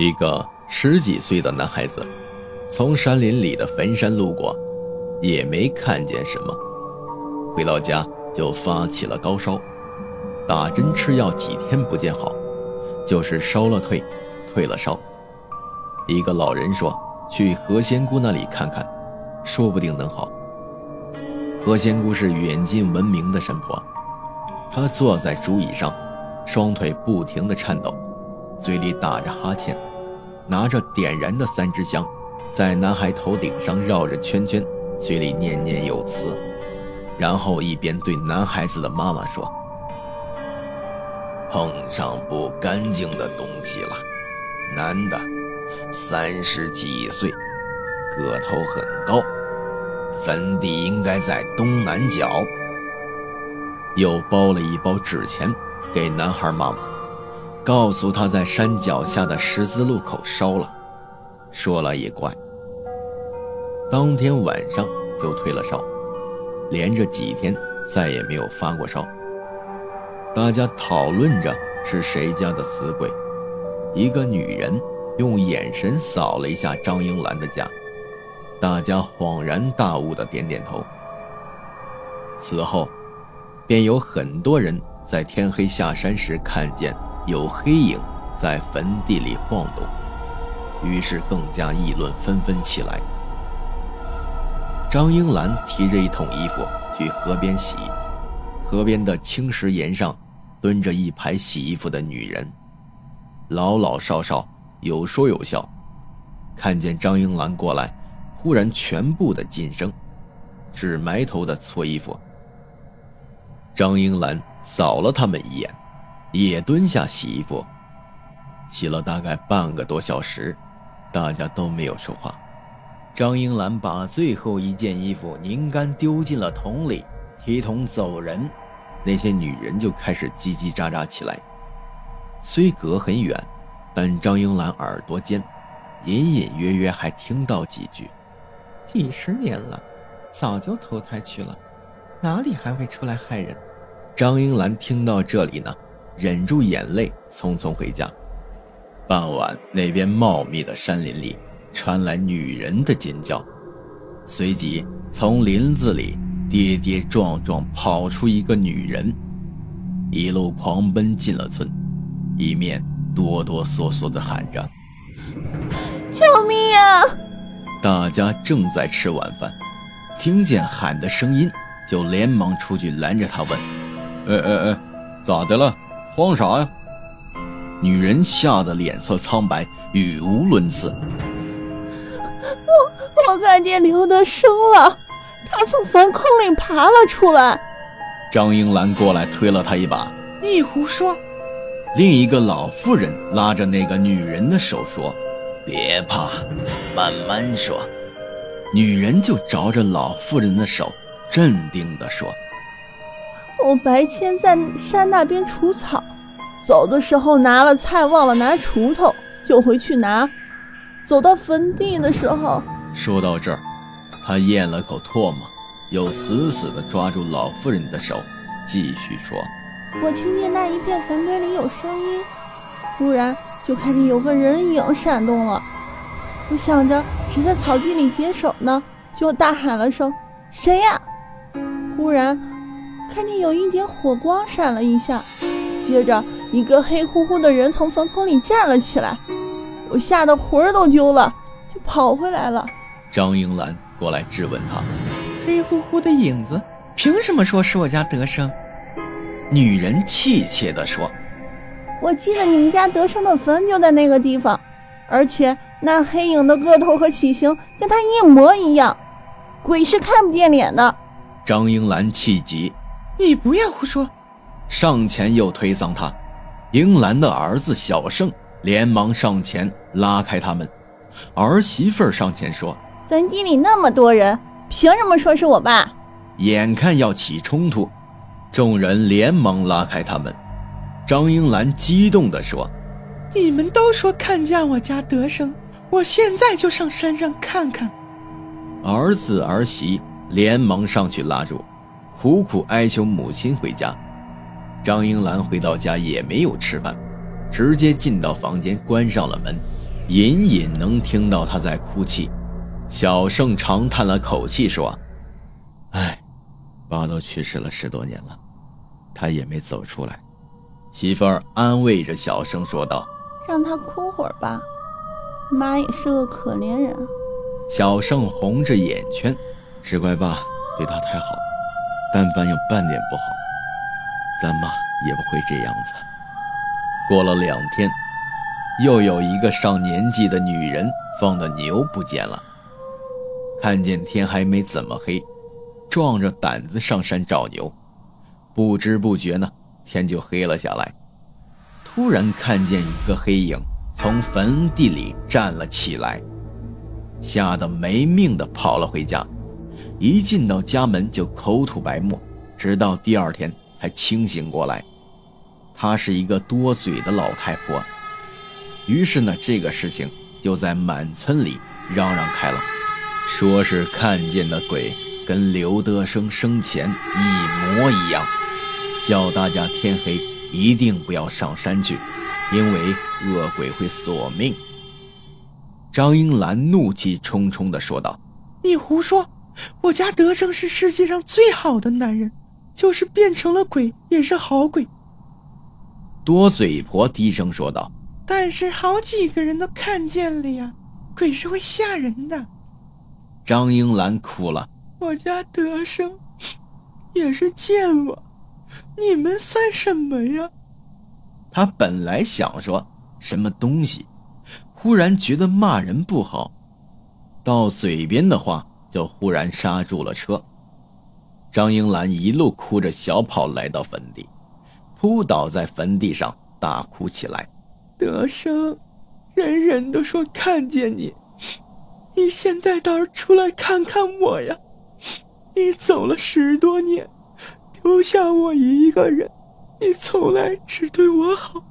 一个十几岁的男孩子从山林里的坟山路过，也没看见什么。回到家就发起了高烧，打针吃药几天不见好，就是烧了退，退了烧。一个老人说：“去何仙姑那里看看，说不定能好。”何仙姑是远近闻名的神婆，她坐在竹椅上，双腿不停地颤抖，嘴里打着哈欠。拿着点燃的三支香，在男孩头顶上绕着圈圈，嘴里念念有词，然后一边对男孩子的妈妈说：“碰上不干净的东西了，男的，三十几岁，个头很高，坟地应该在东南角。”又包了一包纸钱给男孩妈妈。告诉他在山脚下的十字路口烧了，说了也怪。当天晚上就退了烧，连着几天再也没有发过烧。大家讨论着是谁家的死鬼，一个女人用眼神扫了一下张英兰的家，大家恍然大悟的点点头。此后，便有很多人在天黑下山时看见。有黑影在坟地里晃动，于是更加议论纷纷起来。张英兰提着一桶衣服去河边洗，河边的青石岩上蹲着一排洗衣服的女人，老老少少，有说有笑。看见张英兰过来，忽然全部的噤声，只埋头的搓衣服。张英兰扫了他们一眼。也蹲下洗衣服，洗了大概半个多小时，大家都没有说话。张英兰把最后一件衣服拧干，丢进了桶里，提桶走人。那些女人就开始叽叽喳喳起来。虽隔很远，但张英兰耳朵尖，隐隐约约还听到几句：“几十年了，早就投胎去了，哪里还会出来害人？”张英兰听到这里呢。忍住眼泪，匆匆回家。傍晚，那边茂密的山林里传来女人的尖叫，随即从林子里跌跌撞撞跑出一个女人，一路狂奔进了村，一面哆哆嗦嗦地喊着：“救命啊！”大家正在吃晚饭，听见喊的声音，就连忙出去拦着他问：“哎哎哎，咋的了？”慌啥呀？女人吓得脸色苍白，语无伦次。我我看见刘德生了，他从坟坑里爬了出来。张英兰过来推了他一把：“你胡说！”另一个老妇人拉着那个女人的手说：“别怕，慢慢说。”女人就着着老妇人的手，镇定地说。我白天在山那边除草，走的时候拿了菜忘了拿锄头，就回去拿。走到坟地的时候，说到这儿，他咽了口唾沫，又死死地抓住老妇人的手，继续说：“我听见那一片坟堆里有声音，忽然就看见有个人影闪动了。我想着谁在草地里解手呢，就大喊了声：‘谁呀？’忽然。”看见有一点火光闪了一下，接着一个黑乎乎的人从坟坑里站了起来，我吓得魂儿都丢了，就跑回来了。张英兰过来质问他：“黑乎乎的影子，凭什么说是我家德生？”女人气切地说：“我记得你们家德生的坟就在那个地方，而且那黑影的个头和体型跟他一模一样，鬼是看不见脸的。”张英兰气急。你不要胡说！上前又推搡他，英兰的儿子小胜连忙上前拉开他们。儿媳妇上前说：“坟地里那么多人，凭什么说是我爸？”眼看要起冲突，众人连忙拉开他们。张英兰激动地说：“你们都说看见我家德生，我现在就上山上看看。”儿子儿媳连忙上去拉住。苦苦哀求母亲回家，张英兰回到家也没有吃饭，直接进到房间关上了门，隐隐能听到她在哭泣。小盛长叹了口气说：“哎，爸都去世了十多年了，他也没走出来。”媳妇儿安慰着小盛说道：“让他哭会儿吧，妈也是个可怜人。”小盛红着眼圈，只怪爸对他太好，但凡有半点不好，咱妈也不会这样子。过了两天，又有一个上年纪的女人放的牛不见了。看见天还没怎么黑，壮着胆子上山找牛，不知不觉呢，天就黑了下来。突然看见一个黑影从坟地里站了起来。吓得没命的跑了回家，一进到家门就口吐白沫，直到第二天才清醒过来。她是一个多嘴的老太婆，于是呢，这个事情就在满村里嚷嚷开了，说是看见的鬼跟刘德生生前一模一样，叫大家天黑一定不要上山去，因为恶鬼会索命。张英兰怒气冲冲地说道：“你胡说！我家德生是世界上最好的男人，就是变成了鬼也是好鬼。”多嘴婆低声说道：“但是好几个人都看见了呀，鬼是会吓人的。”张英兰哭了：“我家德生也是见我，你们算什么呀？”他本来想说什么东西。忽然觉得骂人不好，到嘴边的话就忽然刹住了车。张英兰一路哭着小跑来到坟地，扑倒在坟地上大哭起来。德生，人人都说看见你，你现在倒是出来看看我呀！你走了十多年，丢下我一个人，你从来只对我好。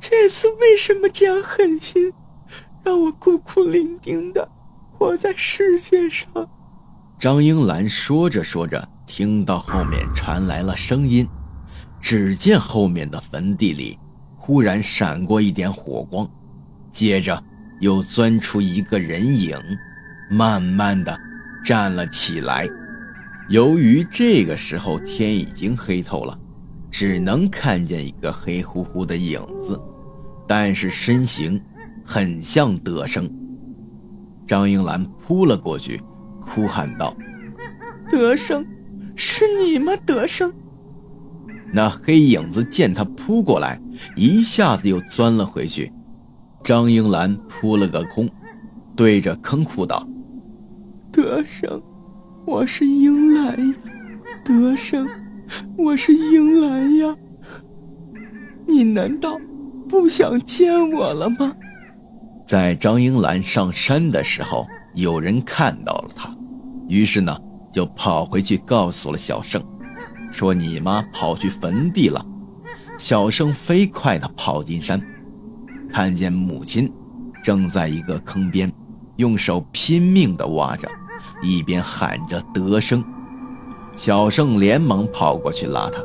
这次为什么这样狠心，让我孤苦伶仃的活在世界上？张英兰说着说着，听到后面传来了声音，只见后面的坟地里忽然闪过一点火光，接着又钻出一个人影，慢慢的站了起来。由于这个时候天已经黑透了。只能看见一个黑乎乎的影子，但是身形很像德生。张英兰扑了过去，哭喊道：“德生，是你吗？德生！”那黑影子见他扑过来，一下子又钻了回去。张英兰扑了个空，对着坑哭道：“德生，我是英兰呀，德生。”我是英兰呀，你难道不想见我了吗？在张英兰上山的时候，有人看到了她，于是呢就跑回去告诉了小盛，说你妈跑去坟地了。小盛飞快地跑进山，看见母亲正在一个坑边，用手拼命地挖着，一边喊着德生。小盛连忙跑过去拉他，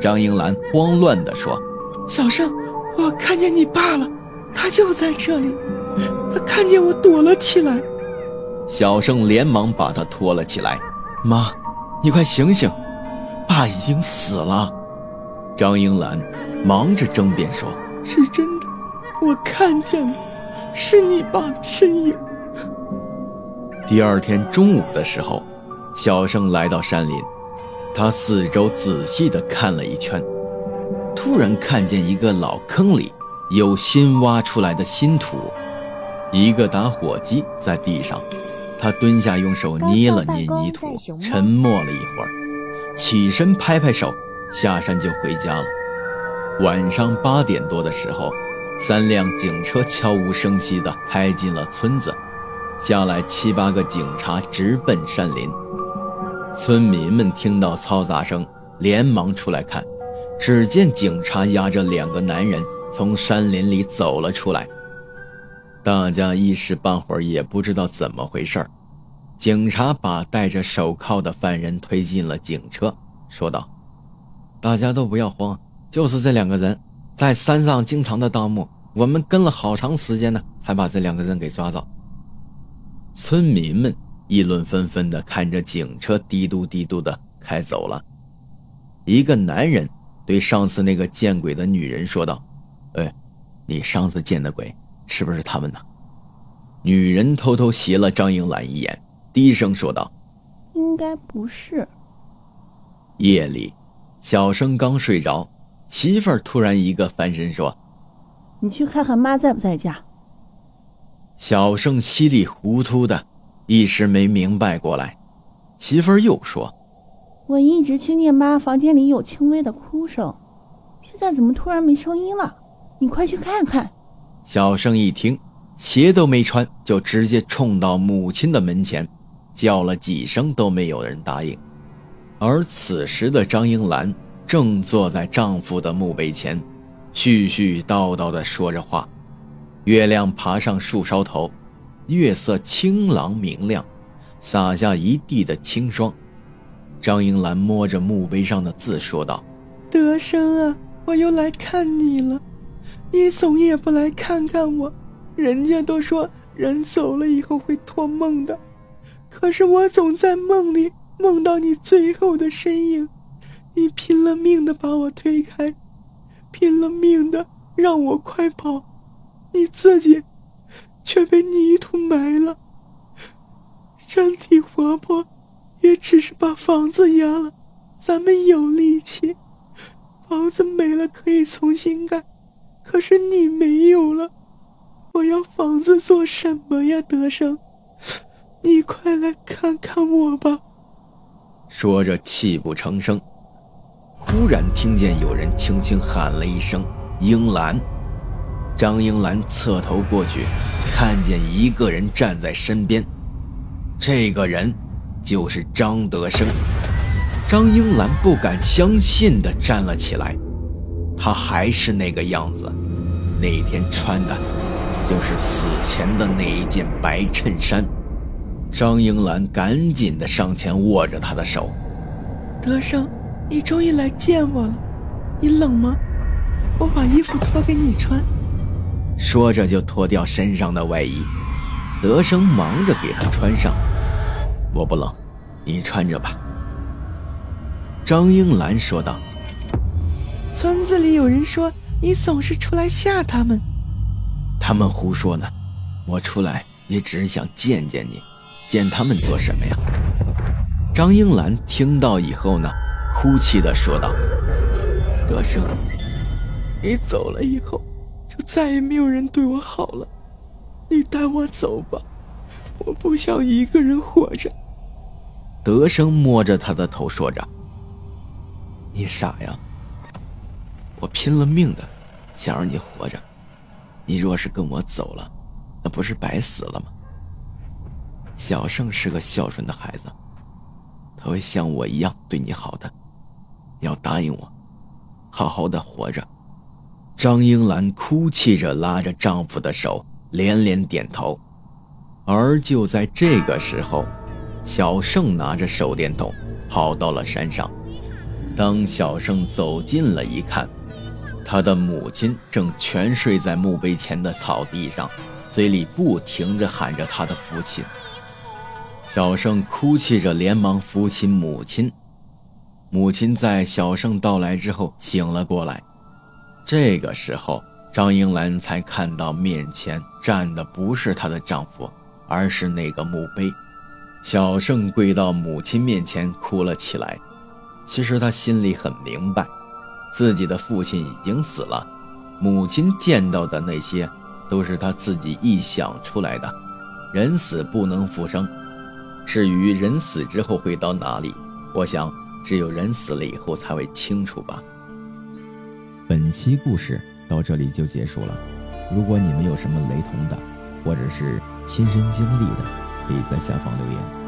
张英兰慌乱地说：“小盛，我看见你爸了，他就在这里，他看见我躲了起来。”小胜连忙把他拖了起来：“妈，你快醒醒，爸已经死了。”张英兰忙着争辩说：“是真的，我看见了，是你爸的身影。”第二天中午的时候。小胜来到山林，他四周仔细地看了一圈，突然看见一个老坑里有新挖出来的新土，一个打火机在地上。他蹲下，用手捏了捏泥土，沉默了一会儿，起身拍拍手，下山就回家了。晚上八点多的时候，三辆警车悄无声息地开进了村子，下来七八个警察，直奔山林。村民们听到嘈杂声，连忙出来看，只见警察押着两个男人从山林里走了出来。大家一时半会儿也不知道怎么回事警察把戴着手铐的犯人推进了警车，说道：“大家都不要慌，就是这两个人，在山上经常的盗墓，我们跟了好长时间呢，才把这两个人给抓走。村民们议论纷纷的看着警车滴嘟滴嘟的开走了。一个男人对上次那个见鬼的女人说道：“哎，你上次见的鬼是不是他们呢？”女人偷偷斜了张英兰一眼，低声说道：“应该不是。”夜里，小生刚睡着，媳妇儿突然一个翻身说：“你去看看妈在不在家。”小生稀里糊涂的，一时没明白过来。媳妇儿又说：“我一直听见妈房间里有轻微的哭声，现在怎么突然没声音了？你快去看看。”小生一听。鞋都没穿，就直接冲到母亲的门前，叫了几声都没有人答应。而此时的张英兰正坐在丈夫的墓碑前，絮絮叨叨地说着话。月亮爬上树梢头，月色清朗明亮，洒下一地的清霜。张英兰摸着墓碑上的字说道：“德生啊，我又来看你了，你总也不来看看我。”人家都说人走了以后会托梦的，可是我总在梦里梦到你最后的身影，你拼了命的把我推开，拼了命的让我快跑，你自己却被泥土埋了。身体活泼，也只是把房子压了，咱们有力气，房子没了可以重新盖，可是你没有了。我要房子做什么呀，德生？你快来看看我吧！说着，泣不成声。忽然听见有人轻轻喊了一声：“英兰。”张英兰侧头过去，看见一个人站在身边。这个人就是张德生。张英兰不敢相信的站了起来，他还是那个样子，那天穿的。就是死前的那一件白衬衫，张英兰赶紧的上前握着他的手。德生，你终于来见我了，你冷吗？我把衣服脱给你穿。说着就脱掉身上的外衣，德生忙着给他穿上。我不冷，你穿着吧。张英兰说道。村子里有人说你总是出来吓他们。他们胡说呢，我出来也只是想见见你，见他们做什么呀？张英兰听到以后呢，哭泣的说道：“德生，你走了以后，就再也没有人对我好了，你带我走吧，我不想一个人活着。”德生摸着他的头说着：“你傻呀，我拼了命的想让你活着。”你若是跟我走了，那不是白死了吗？小胜是个孝顺的孩子，他会像我一样对你好的。你要答应我，好好的活着。张英兰哭泣着拉着丈夫的手，连连点头。而就在这个时候，小胜拿着手电筒跑到了山上。当小胜走近了一看。他的母亲正蜷睡在墓碑前的草地上，嘴里不停地喊着他的父亲。小胜哭泣着，连忙扶起母亲。母亲在小胜到来之后醒了过来。这个时候，张英兰才看到面前站的不是她的丈夫，而是那个墓碑。小胜跪到母亲面前哭了起来。其实他心里很明白。自己的父亲已经死了，母亲见到的那些都是他自己臆想出来的。人死不能复生，至于人死之后会到哪里，我想只有人死了以后才会清楚吧。本期故事到这里就结束了。如果你们有什么雷同的，或者是亲身经历的，可以在下方留言。